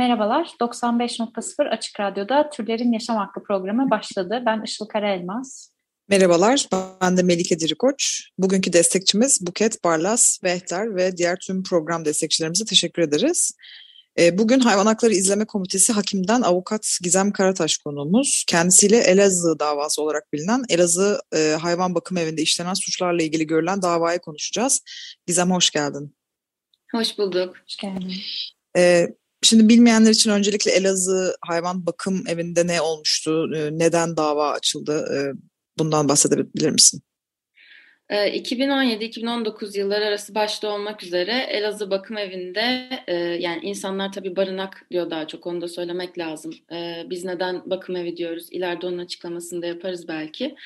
Merhabalar, 95.0 Açık Radyo'da Türlerin Yaşam Hakkı programı başladı. Ben Işıl Karaelmaz. Merhabalar, ben de Melike Dirikoç. Bugünkü destekçimiz Buket Barlas, Vehter ve diğer tüm program destekçilerimize teşekkür ederiz. E, Bugün Hayvan Hakları İzleme Komitesi Hakim'den avukat Gizem Karataş konuğumuz. Kendisiyle Elazığ davası olarak bilinen Elazığ e, Hayvan Bakım Evi'nde işlenen suçlarla ilgili görülen davayı konuşacağız. Gizem hoş geldin. Hoş bulduk. Hoş geldin. E, Şimdi bilmeyenler için öncelikle Elazığ Hayvan Bakım Evi'nde ne olmuştu, e, neden dava açıldı, e, bundan bahsedebilir misin? Ee, 2017-2019 yılları arası başta olmak üzere Elazığ Bakım Evi'nde e, yani insanlar tabii barınak diyor daha çok onu da söylemek lazım. Biz neden bakım evi diyoruz? İleride onun açıklamasını da yaparız belki.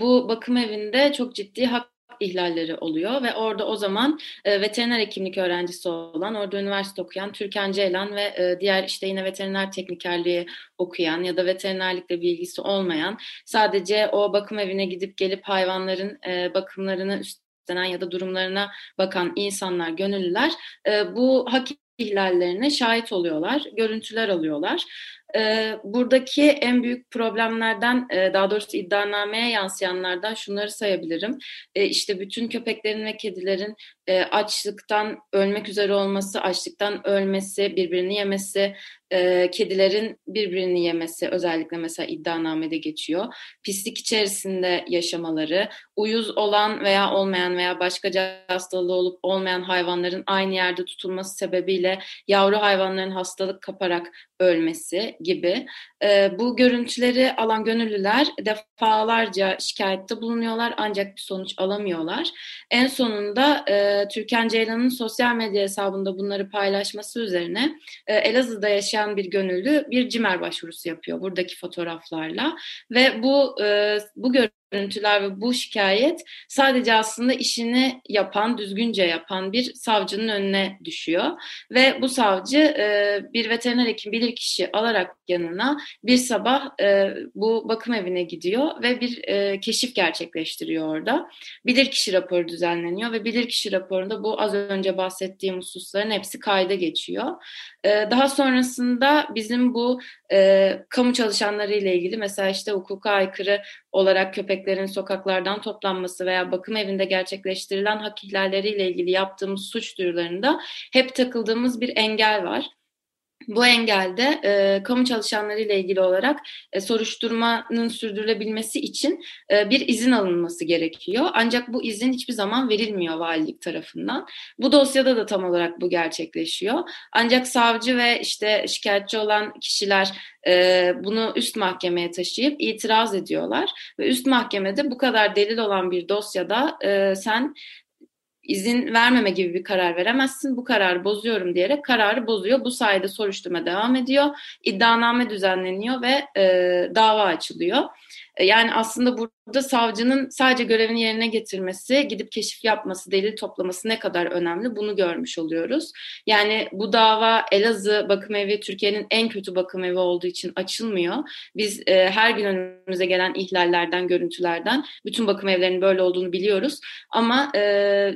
Bu bakım evinde çok ciddi hak ihlalleri oluyor ve orada o zaman e, veteriner hekimlik öğrencisi olan, orada üniversite okuyan Türkan Ceylan ve e, diğer işte yine veteriner teknikerliği okuyan ya da veterinerlikle bilgisi olmayan sadece o bakım evine gidip gelip hayvanların e, bakımlarını üstlenen ya da durumlarına bakan insanlar, gönüllüler e, bu hak ihlallerine şahit oluyorlar, görüntüler alıyorlar. Ee, buradaki en büyük problemlerden, e, daha doğrusu iddianameye yansıyanlardan şunları sayabilirim. E, işte bütün köpeklerin ve kedilerin e, açlıktan ölmek üzere olması, açlıktan ölmesi, birbirini yemesi, e, kedilerin birbirini yemesi özellikle mesela iddianamede geçiyor. Pislik içerisinde yaşamaları, uyuz olan veya olmayan veya başka hastalığı olup olmayan hayvanların aynı yerde tutulması sebebiyle yavru hayvanların hastalık kaparak ölmesi gibi. E, bu görüntüleri alan gönüllüler defalarca şikayette bulunuyorlar ancak bir sonuç alamıyorlar. En sonunda e, Türkan Ceylan'ın sosyal medya hesabında bunları paylaşması üzerine e, Elazığ'da yaşayan bir gönüllü bir cimer başvurusu yapıyor buradaki fotoğraflarla ve bu e, bu görüntüler ve bu şikayet sadece aslında işini yapan, düzgünce yapan bir savcının önüne düşüyor. Ve bu savcı e, bir veteriner hekim bilirkişi alarak yanına bir sabah e, bu bakım evine gidiyor ve bir e, keşif gerçekleştiriyor orada. Bilirkişi raporu düzenleniyor ve bilirkişi raporunda bu az önce bahsettiğim hususların hepsi kayda geçiyor. E, daha sonrasında bizim bu e, kamu çalışanları ile ilgili mesela işte hukuka aykırı olarak köpeklerin sokaklardan toplanması veya bakım evinde gerçekleştirilen hak ihlalleriyle ilgili yaptığımız suç duyurularında hep takıldığımız bir engel var. Bu engelde e, kamu çalışanları ile ilgili olarak e, soruşturmanın sürdürülebilmesi için e, bir izin alınması gerekiyor. Ancak bu izin hiçbir zaman verilmiyor valilik tarafından. Bu dosyada da tam olarak bu gerçekleşiyor. Ancak savcı ve işte şikayetçi olan kişiler e, bunu üst mahkemeye taşıyıp itiraz ediyorlar ve üst mahkemede bu kadar delil olan bir dosyada e, sen izin vermeme gibi bir karar veremezsin. Bu kararı bozuyorum diyerek kararı bozuyor. Bu sayede soruşturma devam ediyor. İddianame düzenleniyor ve e, dava açılıyor. E, yani aslında burada savcının sadece görevini yerine getirmesi, gidip keşif yapması, delil toplaması ne kadar önemli bunu görmüş oluyoruz. Yani bu dava Elazığ bakım evi Türkiye'nin en kötü bakım evi olduğu için açılmıyor. Biz e, her gün önümüze gelen ihlallerden, görüntülerden bütün bakım evlerinin böyle olduğunu biliyoruz. Ama e,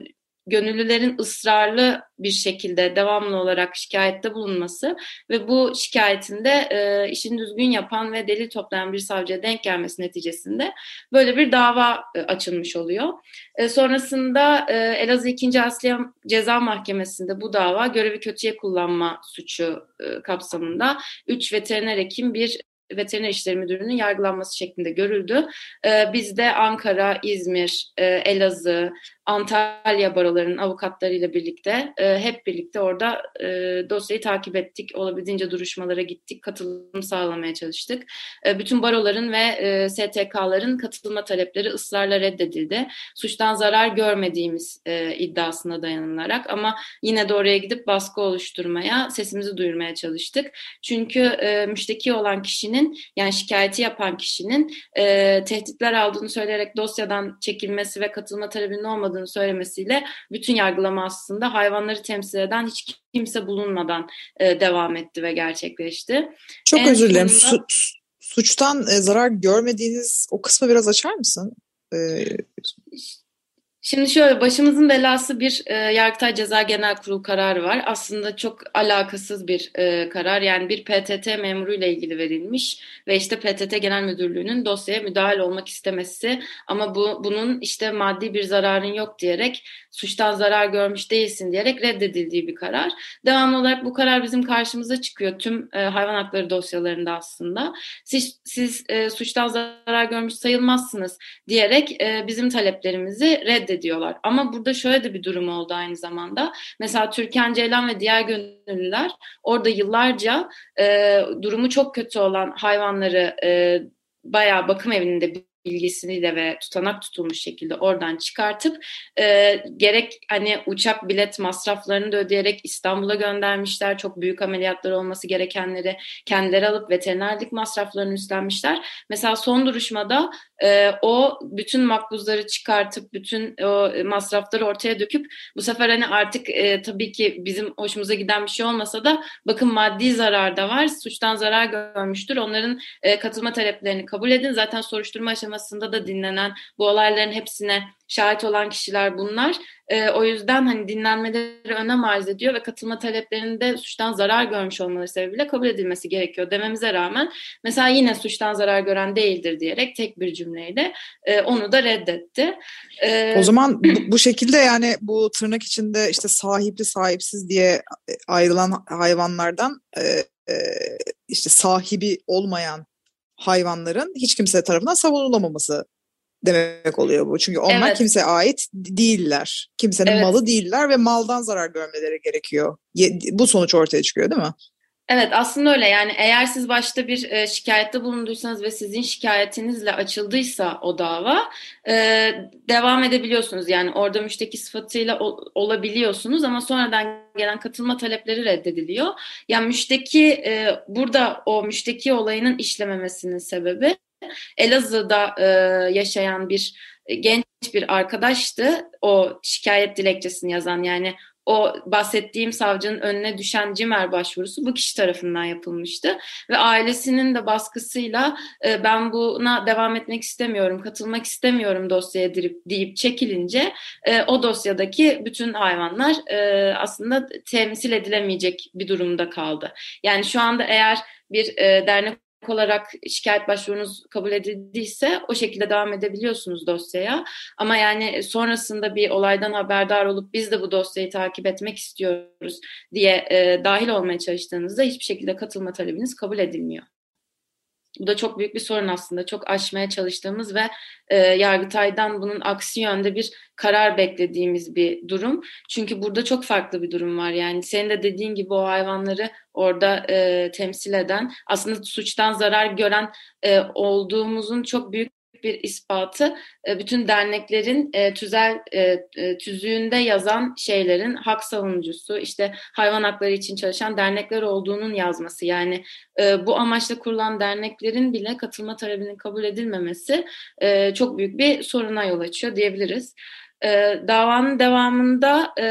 gönüllülerin ısrarlı bir şekilde devamlı olarak şikayette bulunması ve bu şikayetinde e, işini düzgün yapan ve delil toplayan bir savcıya denk gelmesi neticesinde böyle bir dava e, açılmış oluyor. E, sonrasında e, Elazığ 2. Asliye Ceza Mahkemesi'nde bu dava görevi kötüye kullanma suçu e, kapsamında 3 veteriner hekim bir Veteriner İşleri Müdürü'nün yargılanması şeklinde görüldü. Ee, biz de Ankara, İzmir, e, Elazığ, Antalya barolarının avukatlarıyla birlikte e, hep birlikte orada e, dosyayı takip ettik. Olabildiğince duruşmalara gittik, katılım sağlamaya çalıştık. E, bütün baroların ve e, STK'ların katılma talepleri ısrarla reddedildi. Suçtan zarar görmediğimiz e, iddiasına dayanılarak ama yine de oraya gidip baskı oluşturmaya, sesimizi duyurmaya çalıştık. Çünkü e, müşteki olan kişinin yani şikayeti yapan kişinin e, tehditler aldığını söyleyerek dosyadan çekilmesi ve katılma talebinin olmadığını söylemesiyle bütün yargılama aslında hayvanları temsil eden hiç kimse bulunmadan e, devam etti ve gerçekleşti. Çok En özür dilerim. sonunda- Su- suçtan e, zarar görmediğiniz o kısmı biraz açar mısın? E, Şimdi şöyle başımızın belası bir e, Yargıtay Ceza Genel Kurulu kararı var. Aslında çok alakasız bir e, karar. Yani bir PTT memuruyla ilgili verilmiş ve işte PTT Genel Müdürlüğü'nün dosyaya müdahale olmak istemesi ama bu bunun işte maddi bir zararın yok diyerek suçtan zarar görmüş değilsin diyerek reddedildiği bir karar. Devamlı olarak bu karar bizim karşımıza çıkıyor tüm e, hayvan hakları dosyalarında aslında. Siz, siz e, suçtan zarar görmüş sayılmazsınız diyerek e, bizim taleplerimizi reddediyorlar. Ama burada şöyle de bir durum oldu aynı zamanda. Mesela Türkan Ceylan ve diğer gönüllüler orada yıllarca e, durumu çok kötü olan hayvanları e, bayağı bakım evinde bilgisiyle ve tutanak tutulmuş şekilde oradan çıkartıp e, gerek hani uçak bilet masraflarını da ödeyerek İstanbul'a göndermişler. Çok büyük ameliyatlar olması gerekenleri kendileri alıp veterinerlik masraflarını üstlenmişler. Mesela son duruşmada e, o bütün makbuzları çıkartıp bütün o masrafları ortaya döküp bu sefer hani artık e, tabii ki bizim hoşumuza giden bir şey olmasa da bakın maddi zarar da var. Suçtan zarar görmüştür. Onların e, katılma taleplerini kabul edin. Zaten soruşturma aşamasında da dinlenen bu olayların hepsine şahit olan kişiler bunlar. E, o yüzden hani dinlenmeleri önem arz ediyor ve katılma taleplerinde suçtan zarar görmüş olmaları sebebiyle kabul edilmesi gerekiyor dememize rağmen mesela yine suçtan zarar gören değildir diyerek tek bir cümleyle e, onu da reddetti. E, o zaman bu, bu şekilde yani bu tırnak içinde işte sahipli sahipsiz diye ayrılan hayvanlardan e, e, işte sahibi olmayan hayvanların hiç kimse tarafından savunulamaması demek oluyor bu. Çünkü onlar Evet. kimseye ait değiller. Kimsenin Evet. malı değiller ve maldan zarar görmeleri gerekiyor. Bu sonuç ortaya çıkıyor değil mi? Evet aslında öyle yani eğer siz başta bir e, şikayette bulunduysanız ve sizin şikayetinizle açıldıysa o dava e, devam edebiliyorsunuz. Yani orada müşteki sıfatıyla ol- olabiliyorsunuz ama sonradan gelen katılma talepleri reddediliyor. Yani müşteki e, burada o müşteki olayının işlememesinin sebebi Elazığ'da e, yaşayan bir e, genç bir arkadaştı o şikayet dilekçesini yazan yani o bahsettiğim savcının önüne düşen CİMER başvurusu bu kişi tarafından yapılmıştı. Ve ailesinin de baskısıyla e, ben buna devam etmek istemiyorum, katılmak istemiyorum dosyaya deyip, deyip çekilince e, o dosyadaki bütün hayvanlar e, aslında temsil edilemeyecek bir durumda kaldı. Yani şu anda eğer bir e, dernek olarak şikayet başvurunuz kabul edildiyse o şekilde devam edebiliyorsunuz dosyaya. Ama yani sonrasında bir olaydan haberdar olup biz de bu dosyayı takip etmek istiyoruz diye e, dahil olmaya çalıştığınızda hiçbir şekilde katılma talebiniz kabul edilmiyor. Bu da çok büyük bir sorun aslında. Çok aşmaya çalıştığımız ve e, Yargıtay'dan bunun aksi yönde bir karar beklediğimiz bir durum. Çünkü burada çok farklı bir durum var. Yani senin de dediğin gibi o hayvanları orada e, temsil eden, aslında suçtan zarar gören e, olduğumuzun çok büyük bir ispatı e, bütün derneklerin e, tüzel e, tüzüğünde yazan şeylerin hak savunucusu işte hayvan hakları için çalışan dernekler olduğunun yazması yani bu amaçla kurulan derneklerin bile katılma talebinin kabul edilmemesi çok büyük bir soruna yol açıyor diyebiliriz. E, davanın devamında e,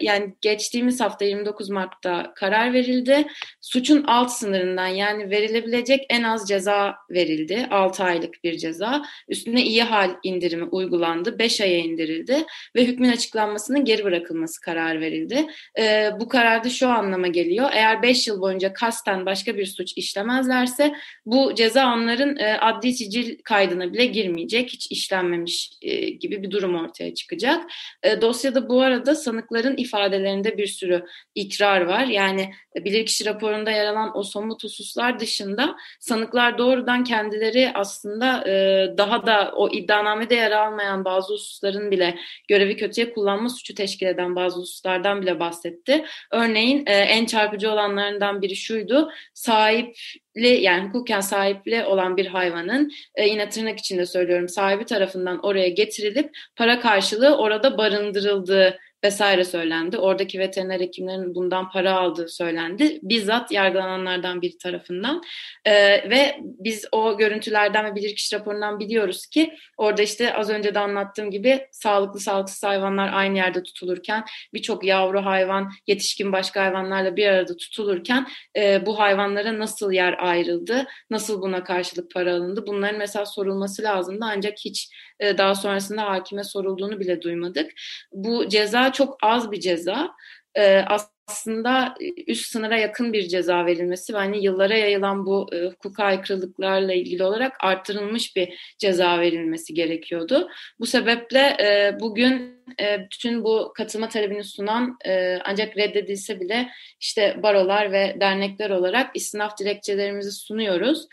yani geçtiğimiz hafta 29 Mart'ta karar verildi. Suçun alt sınırından yani verilebilecek en az ceza verildi. 6 aylık bir ceza. Üstüne iyi hal indirimi uygulandı. 5 aya indirildi ve hükmün açıklanmasının geri bırakılması karar verildi. E, bu karar da şu anlama geliyor. Eğer 5 yıl boyunca kasten başka bir suç işlemezlerse bu ceza onların e, adli sicil kaydına bile girmeyecek. Hiç işlenmemiş e, gibi bir durum ortaya çıkıyor çıkacak. E, dosyada bu arada sanıkların ifadelerinde bir sürü ikrar var. Yani bilirkişi raporunda yer alan o somut hususlar dışında sanıklar doğrudan kendileri aslında e, daha da o iddianamede yer almayan bazı hususların bile görevi kötüye kullanma suçu teşkil eden bazı hususlardan bile bahsetti. Örneğin e, en çarpıcı olanlarından biri şuydu. Sahipli yani hukuken sahipli olan bir hayvanın e, yine tırnak içinde söylüyorum sahibi tarafından oraya getirilip para karşılığı orada barındırıldığı vesaire söylendi. Oradaki veteriner hekimlerin bundan para aldığı söylendi. Bizzat yargılananlardan bir tarafından. Ee, ve biz o görüntülerden ve bilirkişi raporundan biliyoruz ki orada işte az önce de anlattığım gibi sağlıklı sağlıksız hayvanlar aynı yerde tutulurken birçok yavru hayvan yetişkin başka hayvanlarla bir arada tutulurken e, bu hayvanlara nasıl yer ayrıldı, nasıl buna karşılık para alındı bunların mesela sorulması lazımdı ancak hiç e, daha sonrasında hakime sorulduğunu bile duymadık. Bu ceza çok az bir ceza. E, aslında üst sınıra yakın bir ceza verilmesi ve hani yıllara yayılan bu e, hukuk aykırılıklarla ilgili olarak artırılmış bir ceza verilmesi gerekiyordu. Bu sebeple e, bugün e, bütün bu katılma talebini sunan e, ancak reddedilse bile işte barolar ve dernekler olarak istinaf dilekçelerimizi sunuyoruz.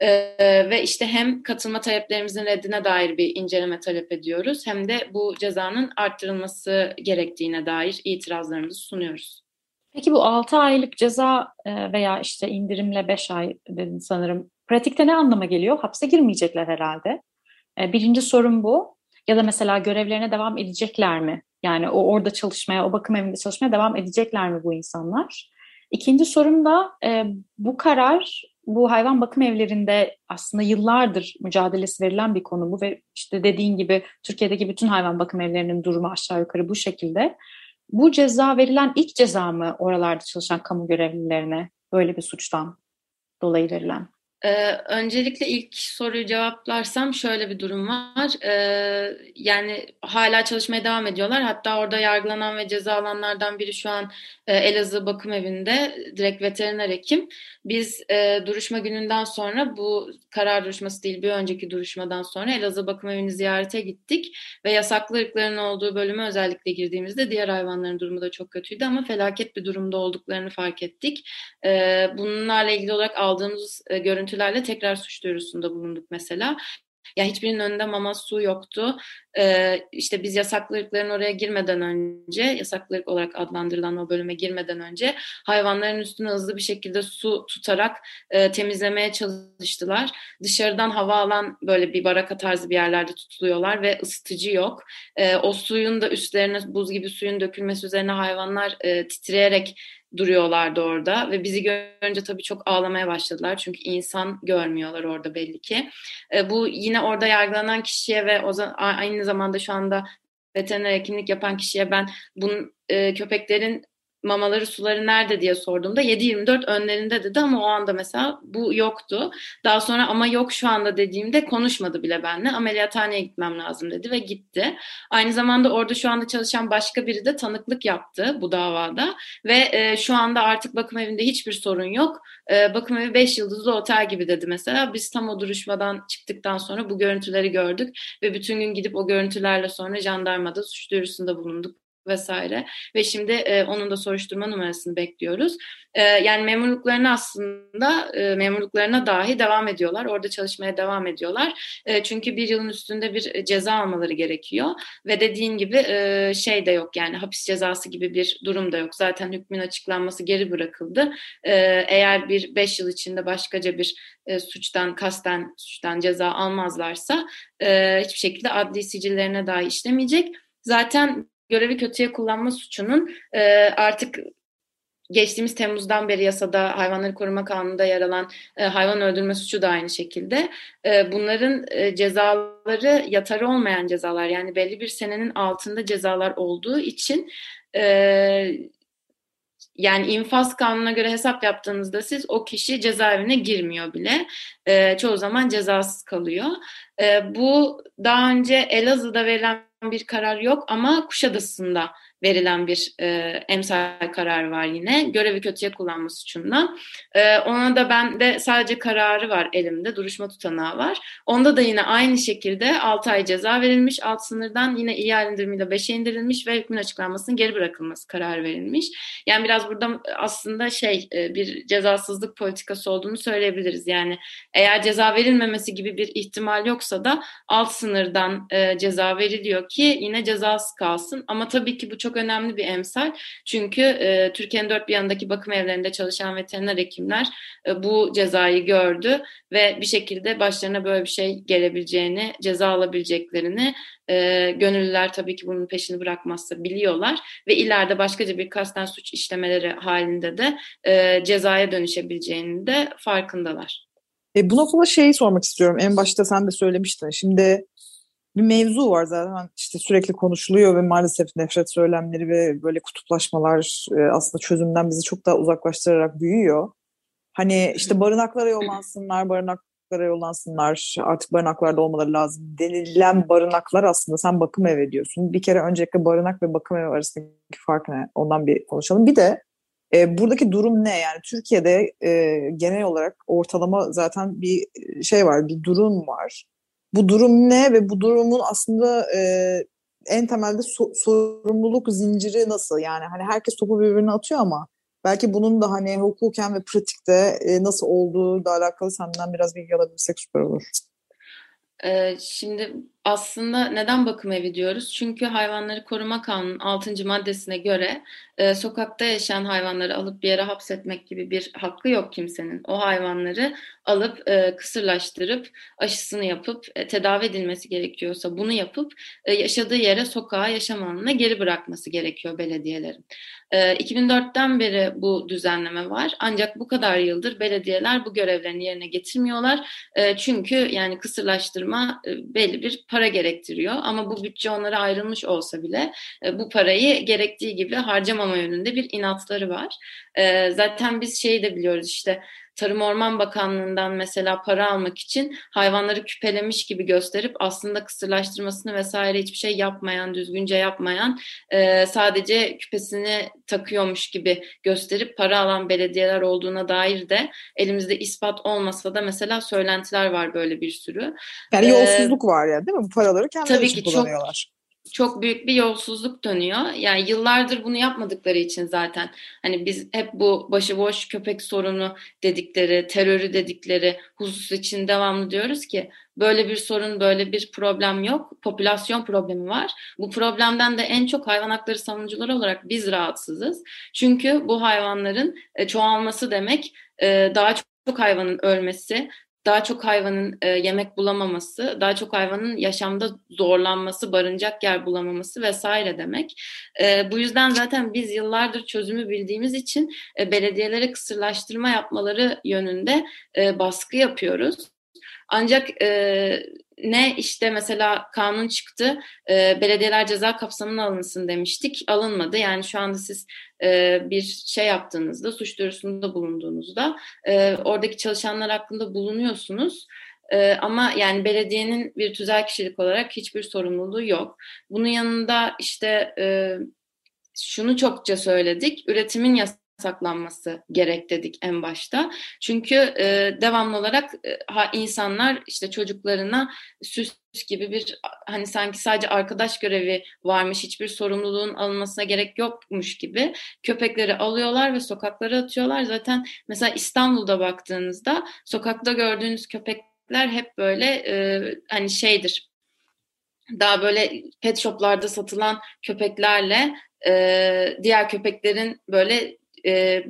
Ee, ve işte hem katılma taleplerimizin reddine dair bir inceleme talep ediyoruz hem de bu cezanın arttırılması gerektiğine dair itirazlarımızı sunuyoruz. Peki bu 6 aylık ceza e, veya işte indirimle 5 ay dedin sanırım. Pratikte ne anlama geliyor? Hapse girmeyecekler herhalde. E, birinci sorun bu. Ya da mesela görevlerine devam edecekler mi? Yani o orada çalışmaya, o bakım evinde çalışmaya devam edecekler mi bu insanlar? İkinci sorum da e, bu karar bu hayvan bakım evlerinde aslında yıllardır mücadelesi verilen bir konu bu ve işte dediğin gibi Türkiye'deki bütün hayvan bakım evlerinin durumu aşağı yukarı bu şekilde. Bu ceza verilen ilk ceza mı oralarda çalışan kamu görevlilerine böyle bir suçtan dolayı verilen? Ee, öncelikle ilk soruyu cevaplarsam şöyle bir durum var. Ee, yani hala çalışmaya devam ediyorlar. Hatta orada yargılanan ve cezalanlardan biri şu an e, Elazığ Bakım Evi'nde direkt veteriner hekim. Biz e, duruşma gününden sonra bu karar duruşması değil bir önceki duruşmadan sonra Elazığ Bakım Evi'ni ziyarete gittik. Ve yasaklı ırkların olduğu bölüme özellikle girdiğimizde diğer hayvanların durumu da çok kötüydü ama felaket bir durumda olduklarını fark ettik. E, bunlarla ilgili olarak aldığımız e, görüntü görüntülerle tekrar suç duyurusunda bulunduk mesela. Ya hiçbirinin önünde mama su yoktu. Ee, işte biz yasaklı ırkların oraya girmeden önce, yasaklı ırk olarak adlandırılan o bölüme girmeden önce hayvanların üstüne hızlı bir şekilde su tutarak e, temizlemeye çalıştılar. Dışarıdan hava alan böyle bir baraka tarzı bir yerlerde tutuluyorlar ve ısıtıcı yok. E, o suyun da üstlerine buz gibi suyun dökülmesi üzerine hayvanlar e, titreyerek duruyorlardı orada ve bizi görünce tabii çok ağlamaya başladılar çünkü insan görmüyorlar orada belli ki. E, bu yine orada yargılanan kişiye ve o zaman, aynı zamanda şu anda veteriner hekimlik yapan kişiye ben bunun e, köpeklerin mamaları suları nerede diye sorduğumda 7-24 önlerinde dedi ama o anda mesela bu yoktu. Daha sonra ama yok şu anda dediğimde konuşmadı bile benimle. Ameliyathaneye gitmem lazım dedi ve gitti. Aynı zamanda orada şu anda çalışan başka biri de tanıklık yaptı bu davada ve e, şu anda artık bakım evinde hiçbir sorun yok. E, bakım evi 5 yıldızlı otel gibi dedi mesela. Biz tam o duruşmadan çıktıktan sonra bu görüntüleri gördük ve bütün gün gidip o görüntülerle sonra jandarmada suç duyurusunda bulunduk vesaire ve şimdi e, onun da soruşturma numarasını bekliyoruz. E, yani memurluklarına aslında e, memurluklarına dahi devam ediyorlar. Orada çalışmaya devam ediyorlar. E, çünkü bir yılın üstünde bir ceza almaları gerekiyor ve dediğin gibi e, şey de yok yani hapis cezası gibi bir durum da yok. Zaten hükmün açıklanması geri bırakıldı. E, eğer bir beş yıl içinde başkaca bir e, suçtan kasten suçtan ceza almazlarsa e, hiçbir şekilde adli sicillerine dahi işlemeyecek. Zaten görevi kötüye kullanma suçunun e, artık geçtiğimiz Temmuz'dan beri yasada hayvanları koruma kanununda yer alan e, hayvan öldürme suçu da aynı şekilde. E, bunların e, cezaları yatarı olmayan cezalar yani belli bir senenin altında cezalar olduğu için e, yani infaz kanununa göre hesap yaptığınızda siz o kişi cezaevine girmiyor bile. E, çoğu zaman cezasız kalıyor. E, bu daha önce Elazığ'da verilen bir karar yok ama Kuşadası'nda verilen bir e, emsal kararı var yine. Görevi kötüye kullanma suçundan. E, ona da ben de sadece kararı var elimde. Duruşma tutanağı var. Onda da yine aynı şekilde 6 ay ceza verilmiş. Alt sınırdan yine ihale indirimiyle 5'e indirilmiş ve hükmün açıklanmasının geri bırakılması kararı verilmiş. Yani biraz burada aslında şey e, bir cezasızlık politikası olduğunu söyleyebiliriz. Yani eğer ceza verilmemesi gibi bir ihtimal yoksa da alt sınırdan e, ceza veriliyor ki yine cezası kalsın. Ama tabii ki bu çok önemli bir emsal. Çünkü e, Türkiye'nin dört bir yanındaki bakım evlerinde çalışan veteriner hekimler e, bu cezayı gördü ve bir şekilde başlarına böyle bir şey gelebileceğini, ceza alabileceklerini e, gönüllüler tabii ki bunun peşini bırakmazsa biliyorlar ve ileride başkaca bir kasten suç işlemeleri halinde de e, cezaya dönüşebileceğini de farkındalar. E, bu noktada şeyi sormak istiyorum. En başta sen de söylemiştin. Şimdi bir mevzu var zaten işte sürekli konuşuluyor ve maalesef nefret söylemleri ve böyle kutuplaşmalar e, aslında çözümden bizi çok daha uzaklaştırarak büyüyor. Hani işte barınaklara yollansınlar, barınaklara yollansınlar, artık barınaklarda olmaları lazım denilen barınaklar aslında sen bakım evi diyorsun. Bir kere öncelikle barınak ve bakım evi arasındaki fark ne? Ondan bir konuşalım. Bir de e, buradaki durum ne? Yani Türkiye'de e, genel olarak ortalama zaten bir şey var, bir durum var. Bu durum ne ve bu durumun aslında e, en temelde so- sorumluluk zinciri nasıl? Yani hani herkes topu birbirine atıyor ama belki bunun da hani hukuken ve pratikte e, nasıl olduğu da alakalı senden biraz bilgi alabilirsek süper olur. Ee, şimdi aslında neden bakım evi diyoruz? Çünkü Hayvanları Koruma Kanunu 6. maddesine göre e, sokakta yaşayan hayvanları alıp bir yere hapsetmek gibi bir hakkı yok kimsenin. O hayvanları alıp e, kısırlaştırıp aşısını yapıp e, tedavi edilmesi gerekiyorsa bunu yapıp e, yaşadığı yere sokağa yaşam alanına geri bırakması gerekiyor belediyelerin. E, 2004'ten beri bu düzenleme var. Ancak bu kadar yıldır belediyeler bu görevlerini yerine getirmiyorlar. E, çünkü yani kısırlaştırma e, belli bir para gerektiriyor ama bu bütçe onlara ayrılmış olsa bile e, bu parayı gerektiği gibi harcamama yönünde bir inatları var. E, zaten biz şeyi de biliyoruz işte Tarım Orman Bakanlığı'ndan mesela para almak için hayvanları küpelemiş gibi gösterip aslında kısırlaştırmasını vesaire hiçbir şey yapmayan, düzgünce yapmayan, e, sadece küpesini takıyormuş gibi gösterip para alan belediyeler olduğuna dair de elimizde ispat olmasa da mesela söylentiler var böyle bir sürü. Yani ee, yolsuzluk var ya değil mi? Bu paraları kendileri tabii ki kullanıyorlar. Çok, çok büyük bir yolsuzluk dönüyor. Yani yıllardır bunu yapmadıkları için zaten hani biz hep bu başıboş köpek sorunu dedikleri, terörü dedikleri husus için devamlı diyoruz ki böyle bir sorun, böyle bir problem yok. Popülasyon problemi var. Bu problemden de en çok hayvan hakları savunucuları olarak biz rahatsızız. Çünkü bu hayvanların e, çoğalması demek e, daha çok hayvanın ölmesi, daha çok hayvanın e, yemek bulamaması, daha çok hayvanın yaşamda zorlanması, barınacak yer bulamaması vesaire demek. E, bu yüzden zaten biz yıllardır çözümü bildiğimiz için e, belediyelere kısırlaştırma yapmaları yönünde e, baskı yapıyoruz. Ancak e, ne işte mesela kanun çıktı e, belediyeler ceza kapsamına alınsın demiştik alınmadı. Yani şu anda siz e, bir şey yaptığınızda suç duyurusunda bulunduğunuzda e, oradaki çalışanlar hakkında bulunuyorsunuz. E, ama yani belediyenin bir tüzel kişilik olarak hiçbir sorumluluğu yok. Bunun yanında işte e, şunu çokça söyledik üretimin yas saklanması gerek dedik en başta. Çünkü e, devamlı olarak e, ha, insanlar işte çocuklarına süs gibi bir hani sanki sadece arkadaş görevi varmış hiçbir sorumluluğun alınmasına gerek yokmuş gibi köpekleri alıyorlar ve sokaklara atıyorlar. Zaten mesela İstanbul'da baktığınızda sokakta gördüğünüz köpekler hep böyle e, hani şeydir daha böyle pet shoplarda satılan köpeklerle e, diğer köpeklerin böyle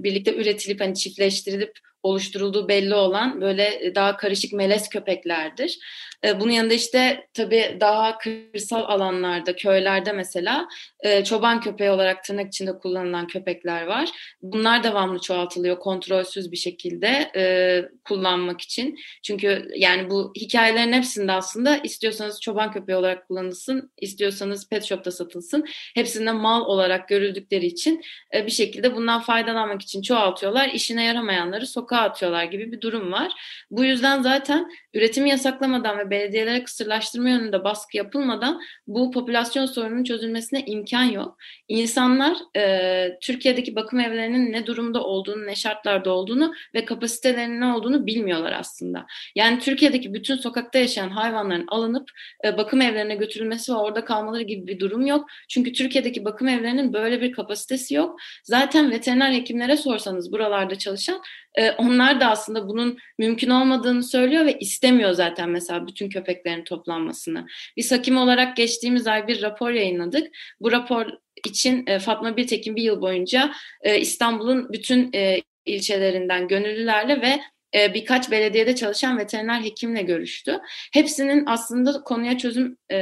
birlikte üretilip hani çiftleştirilip oluşturulduğu belli olan böyle daha karışık melez köpeklerdir. E, bunun yanında işte tabii daha kırsal alanlarda, köylerde mesela e, çoban köpeği olarak tırnak içinde kullanılan köpekler var. Bunlar devamlı çoğaltılıyor kontrolsüz bir şekilde e, kullanmak için. Çünkü yani bu hikayelerin hepsinde aslında istiyorsanız çoban köpeği olarak kullanılsın, istiyorsanız pet shop'ta satılsın. Hepsinde mal olarak görüldükleri için bir şekilde bundan faydalanmak için çoğaltıyorlar. İşine yaramayanları sokak sokağa atıyorlar gibi bir durum var. Bu yüzden zaten üretimi yasaklamadan ve belediyelere kısırlaştırma yönünde baskı yapılmadan bu popülasyon sorununun çözülmesine imkan yok. İnsanlar e, Türkiye'deki bakım evlerinin ne durumda olduğunu, ne şartlarda olduğunu ve kapasitelerinin ne olduğunu bilmiyorlar aslında. Yani Türkiye'deki bütün sokakta yaşayan hayvanların alınıp e, bakım evlerine götürülmesi ve orada kalmaları gibi bir durum yok. Çünkü Türkiye'deki bakım evlerinin böyle bir kapasitesi yok. Zaten veteriner hekimlere sorsanız buralarda çalışan e, onlar da aslında bunun mümkün olmadığını söylüyor ve istemiyor zaten mesela bütün köpeklerin toplanmasını. Biz hakim olarak geçtiğimiz ay bir rapor yayınladık. Bu rapor için e, Fatma Biltekin bir yıl boyunca e, İstanbul'un bütün e, ilçelerinden gönüllülerle ve e, birkaç belediyede çalışan veteriner hekimle görüştü. Hepsinin aslında konuya çözüm e,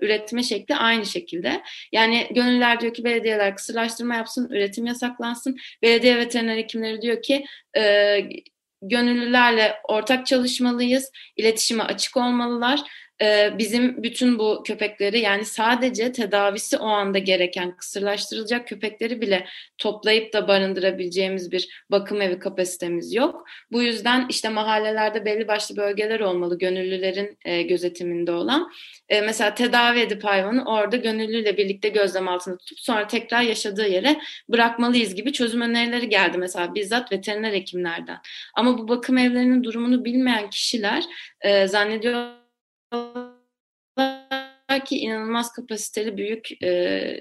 üretme şekli aynı şekilde. Yani gönüllüler diyor ki belediyeler kısırlaştırma yapsın, üretim yasaklansın. Belediye veteriner hekimleri diyor ki e, gönüllülerle ortak çalışmalıyız, iletişime açık olmalılar ee, bizim bütün bu köpekleri yani sadece tedavisi o anda gereken kısırlaştırılacak köpekleri bile toplayıp da barındırabileceğimiz bir bakım evi kapasitemiz yok. Bu yüzden işte mahallelerde belli başlı bölgeler olmalı gönüllülerin e, gözetiminde olan. E, mesela tedavi edip hayvanı orada gönüllüyle birlikte gözlem altında tutup sonra tekrar yaşadığı yere bırakmalıyız gibi çözüm önerileri geldi mesela bizzat veteriner hekimlerden. Ama bu bakım evlerinin durumunu bilmeyen kişiler e, zannediyor ki inanılmaz kapasiteli büyük e,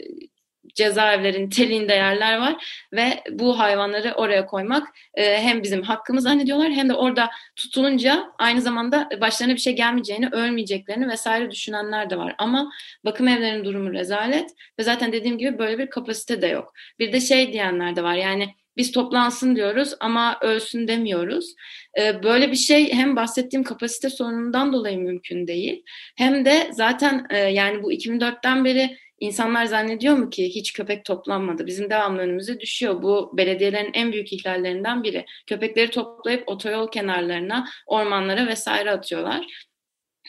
cezaevleri niteliğinde yerler var ve bu hayvanları oraya koymak e, hem bizim hakkımız zannediyorlar hem de orada tutulunca aynı zamanda başlarına bir şey gelmeyeceğini, ölmeyeceklerini vesaire düşünenler de var. Ama bakım evlerinin durumu rezalet ve zaten dediğim gibi böyle bir kapasite de yok. Bir de şey diyenler de var yani biz toplansın diyoruz ama ölsün demiyoruz. Ee, böyle bir şey hem bahsettiğim kapasite sorunundan dolayı mümkün değil. Hem de zaten e, yani bu 2004'ten beri insanlar zannediyor mu ki hiç köpek toplanmadı? Bizim devamlı önümüze düşüyor. Bu belediyelerin en büyük ihlallerinden biri. Köpekleri toplayıp otoyol kenarlarına, ormanlara vesaire atıyorlar.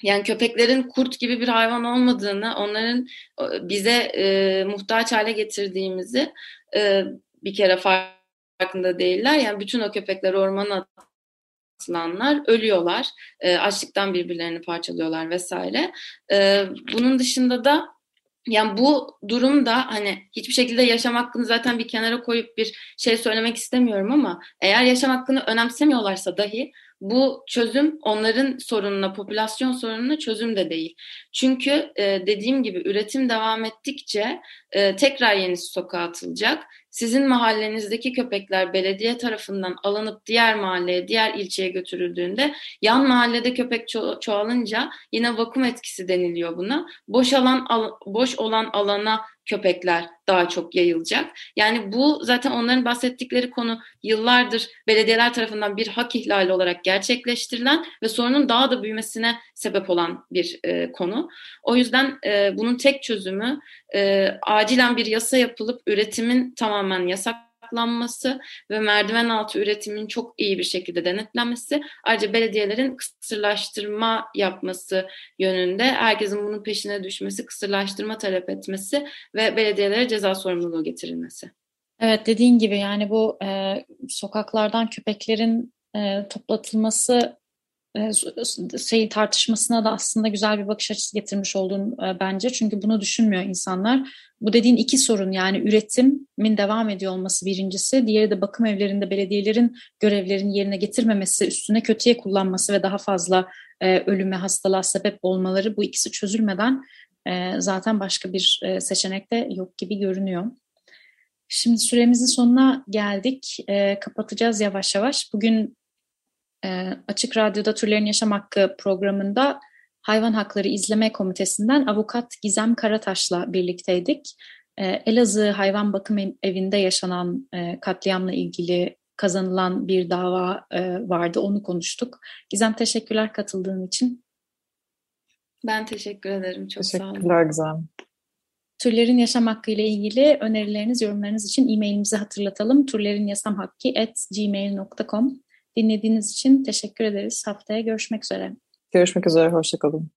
Yani köpeklerin kurt gibi bir hayvan olmadığını, onların e, bize e, muhtaç hale getirdiğimizi e, bir kere fark farkında değiller. Yani bütün o köpekler ormana atılanlar ölüyorlar. E, açlıktan birbirlerini parçalıyorlar vesaire. E, bunun dışında da yani bu durumda hani hiçbir şekilde yaşam hakkını zaten bir kenara koyup bir şey söylemek istemiyorum ama eğer yaşam hakkını önemsemiyorlarsa dahi bu çözüm onların sorununa, popülasyon sorununa çözüm de değil. Çünkü e, dediğim gibi üretim devam ettikçe e, tekrar yenisi sokağa atılacak sizin mahallenizdeki köpekler belediye tarafından alınıp diğer mahalleye, diğer ilçeye götürüldüğünde yan mahallede köpek ço- çoğalınca yine vakum etkisi deniliyor buna. Boş alan al- boş olan alana köpekler daha çok yayılacak. Yani bu zaten onların bahsettikleri konu yıllardır belediyeler tarafından bir hak ihlali olarak gerçekleştirilen ve sorunun daha da büyümesine sebep olan bir e, konu. O yüzden e, bunun tek çözümü e, acilen bir yasa yapılıp üretimin tamamen yasaklanması ve merdiven altı üretimin çok iyi bir şekilde denetlenmesi. Ayrıca belediyelerin kısırlaştırma yapması yönünde herkesin bunun peşine düşmesi, kısırlaştırma talep etmesi ve belediyelere ceza sorumluluğu getirilmesi. Evet dediğin gibi yani bu e, sokaklardan köpeklerin e, toplatılması şey tartışmasına da aslında güzel bir bakış açısı getirmiş oldun e, bence. Çünkü bunu düşünmüyor insanlar. Bu dediğin iki sorun yani üretimin devam ediyor olması birincisi. Diğeri de bakım evlerinde belediyelerin görevlerini yerine getirmemesi, üstüne kötüye kullanması ve daha fazla e, ölüme, hastalığa sebep olmaları. Bu ikisi çözülmeden e, zaten başka bir seçenek de yok gibi görünüyor. Şimdi süremizin sonuna geldik. E, kapatacağız yavaş yavaş. Bugün e, Açık Radyo'da Türlerin Yaşam Hakkı programında Hayvan Hakları İzleme Komitesi'nden avukat Gizem Karataş'la birlikteydik. E, Elazığ Hayvan Bakım Evi'nde yaşanan e, katliamla ilgili kazanılan bir dava e, vardı. Onu konuştuk. Gizem teşekkürler katıldığın için. Ben teşekkür ederim. Çok sağ olun. Teşekkürler Gizem. Türlerin yaşam hakkı ile ilgili önerileriniz, yorumlarınız için e-mailimizi hatırlatalım. turlerinyasamhakkı.gmail.com Dinlediğiniz için teşekkür ederiz. Haftaya görüşmek üzere. Görüşmek üzere, hoşçakalın.